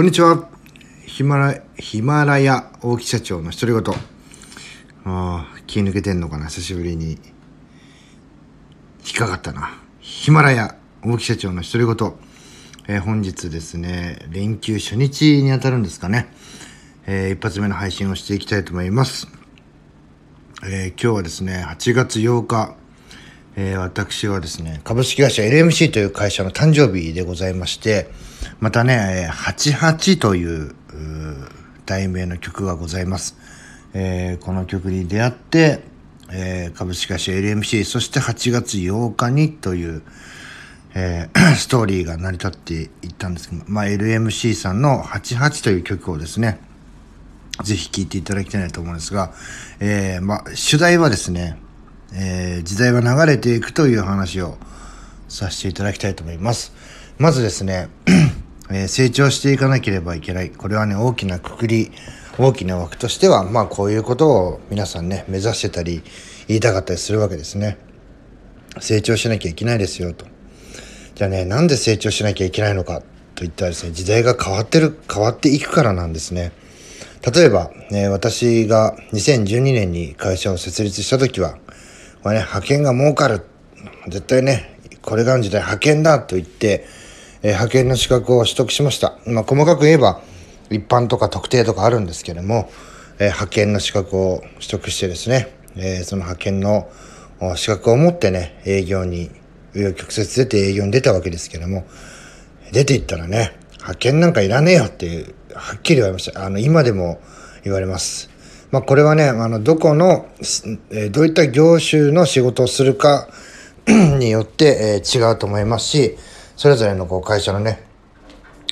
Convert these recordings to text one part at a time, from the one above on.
こんにちは。ヒマラ、ヒマラヤ大木社長の独り言。ああ、気抜けてんのかな？久しぶりに。引っかかったな。ヒマラヤ大木社長の独り言。えー、本日ですね、連休初日にあたるんですかね。えー、一発目の配信をしていきたいと思います。えー、今日はですね、8月8日、えー、私はですね、株式会社 LMC という会社の誕生日でございまして、またね、88という題名の曲がございます。えー、この曲に出会って、えー、株式会社 LMC、そして8月8日にという、えー、ストーリーが成り立っていったんですけど、まあ、LMC さんの88という曲をですね、ぜひ聴いていただきたいなと思うんですが、えー、まあ、主題はですね、えー、時代は流れていくという話をさせていただきたいと思います。まずですね、えー、成長していかなければいけない。これはね、大きなくくり、大きな枠としては、まあこういうことを皆さんね、目指してたり、言いたかったりするわけですね。成長しなきゃいけないですよ、と。じゃあね、なんで成長しなきゃいけないのかといったらですね、時代が変わってる、変わっていくからなんですね。例えば、ね、私が2012年に会社を設立した時は、まあね、派遣が儲かる。絶対ね、これからの時代派遣だと言って、えー、派遣の資格を取得しました。まあ、細かく言えば、一般とか特定とかあるんですけれども、えー、派遣の資格を取得してですね、えー、その派遣の資格を持ってね、営業に、紆余曲折出て営業に出たわけですけれども、出ていったらね、派遣なんかいらねえよっていう、はっきり言われました。あの、今でも言われます。まあ、これはね、あの、どこの、えー、どういった業種の仕事をするか によって、えー、違うと思いますし、それぞれのこう会社のね、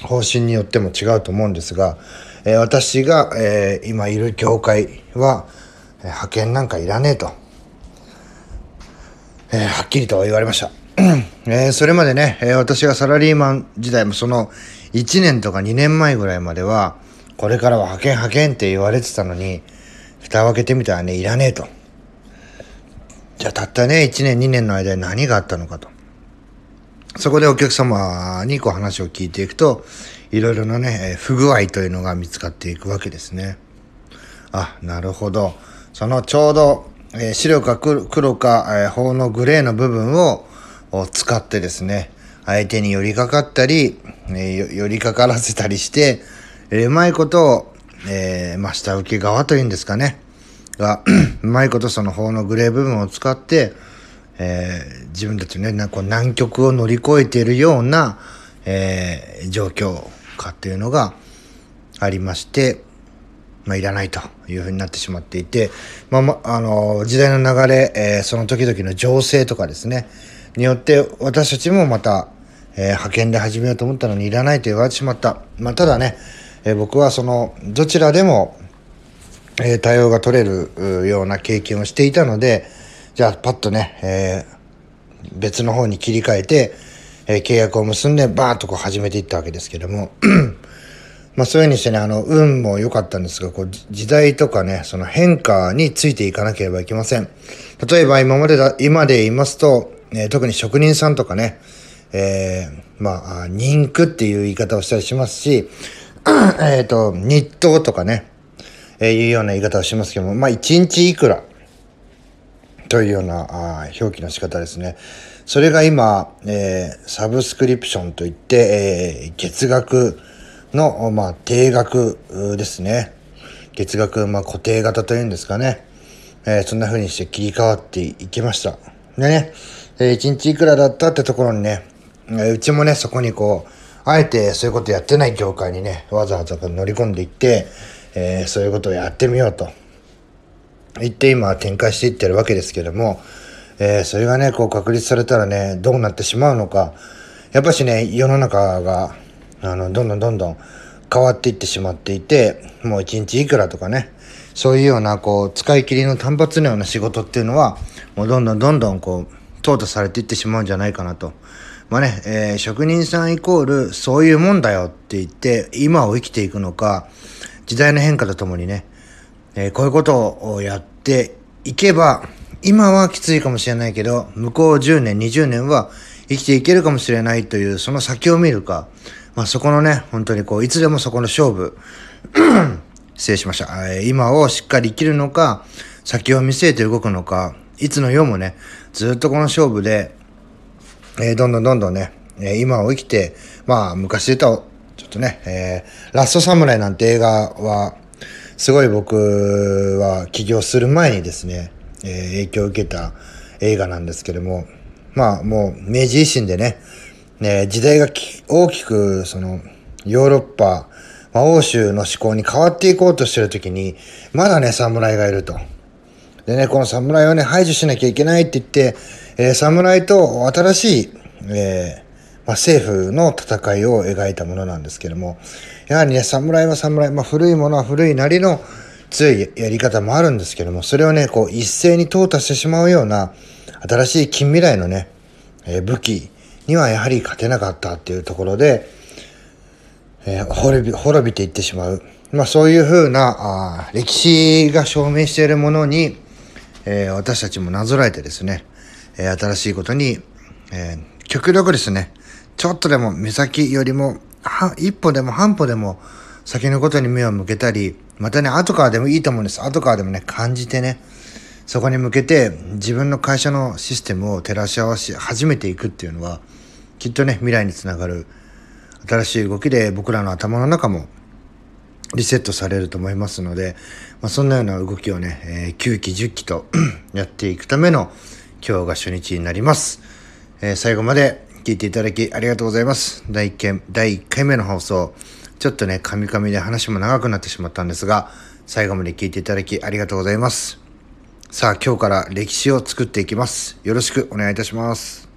方針によっても違うと思うんですが、えー、私が、えー、今いる業界は、えー、派遣なんかいらねえと、えー、はっきりと言われました。えー、それまでね、えー、私がサラリーマン時代もその1年とか2年前ぐらいまでは、これからは派遣派遣って言われてたのに、蓋を開けてみたらね、いらねえと。じゃあたったね、1年2年の間に何があったのかと。そこでお客様にこう話を聞いていくと、いろいろなね、不具合というのが見つかっていくわけですね。あ、なるほど。そのちょうど、えー、白か黒か、えー、方のグレーの部分を使ってですね、相手に寄りかかったり、えー、寄りかからせたりして、えうまいことを、えまあ、下請け側というんですかね、が、うまいことその方のグレー部分を使って、えー、自分たちのね、こう難局を乗り越えているような、えー、状況かっていうのがありまして、まあ、いらないというふうになってしまっていて、まあ、まあの、時代の流れ、えー、その時々の情勢とかですね、によって私たちもまた、えー、派遣で始めようと思ったのにいらないと言われてしまった。まあ、ただね、え、僕はその、どちらでも、え、対応が取れるような経験をしていたので、じゃあパッとね、えー、別の方に切り替えて、えー、契約を結んでバーッとこう始めていったわけですけども、まあそういうふうにしてね、あの、運も良かったんですが、こう、時代とかね、その変化についていかなければいけません。例えば今までだ、今で言いますと、えー、特に職人さんとかね、えー、まあ、人区っていう言い方をしたりしますし、えっと、日当とかね、えー、いうような言い方をしますけども、まあ、一日いくら、というようなあ表記の仕方ですね。それが今、えー、サブスクリプションといって、えー、月額の、まあ、定額ですね。月額、まあ、固定型というんですかね。えー、そんな風にして切り替わっていきました。でね、えー、1日いくらだったってところにね、えー、うちもね、そこにこう、あえてそういうことやってない業界にね、わざわざ乗り込んでいって、えー、そういうことをやってみようと。言って今展開していってるわけですけども、えー、それがね、こう確立されたらね、どうなってしまうのか、やっぱしね、世の中が、あの、どんどんどんどん変わっていってしまっていて、もう一日いくらとかね、そういうような、こう、使い切りの単発のような仕事っていうのは、もうどんどんどんどんこう、淘汰されていってしまうんじゃないかなと。まあね、えー、職人さんイコール、そういうもんだよって言って、今を生きていくのか、時代の変化とともにね、えー、こういうことをやっていけば、今はきついかもしれないけど、向こう10年、20年は生きていけるかもしれないという、その先を見るか、まあそこのね、本当にこう、いつでもそこの勝負、失礼しました。今をしっかり生きるのか、先を見据えて動くのか、いつの世もね、ずっとこの勝負で、えー、どんどんどんどんね、え、今を生きて、まあ昔で言ったちょっとね、えー、ラストサムライなんて映画は、すごい僕は起業する前にですね、えー、影響を受けた映画なんですけども、まあもう明治維新でね、ね時代が大きくそのヨーロッパ、まあ、欧州の思考に変わっていこうとしてる時に、まだね、侍がいると。でね、この侍をね、排除しなきゃいけないって言って、えー、侍と新しい、えー、まあ、政府の戦いを描いたものなんですけども、やはりね、侍は侍、まあ、古いものは古いなりの強いやり方もあるんですけども、それをね、こう、一斉に淘汰してしまうような、新しい近未来のね、えー、武器にはやはり勝てなかったっていうところで、えー、滅び、滅びていってしまう。まあそういうふうな、あ歴史が証明しているものに、えー、私たちもなぞらえてですね、えー、新しいことに、えー、極力ですね、ちょっとでも目先よりも、は、一歩でも半歩でも先のことに目を向けたり、またね、後からでもいいと思うんです。後からでもね、感じてね、そこに向けて自分の会社のシステムを照らし合わせ始めていくっていうのは、きっとね、未来につながる新しい動きで僕らの頭の中もリセットされると思いますので、まあ、そんなような動きをね、えー、9期、10期と やっていくための今日が初日になります。えー、最後まで聞いていただきありがとうございます。第1第1回目の放送、ちょっとね、カミカミで話も長くなってしまったんですが、最後まで聞いていただきありがとうございます。さあ、今日から歴史を作っていきます。よろしくお願いいたします。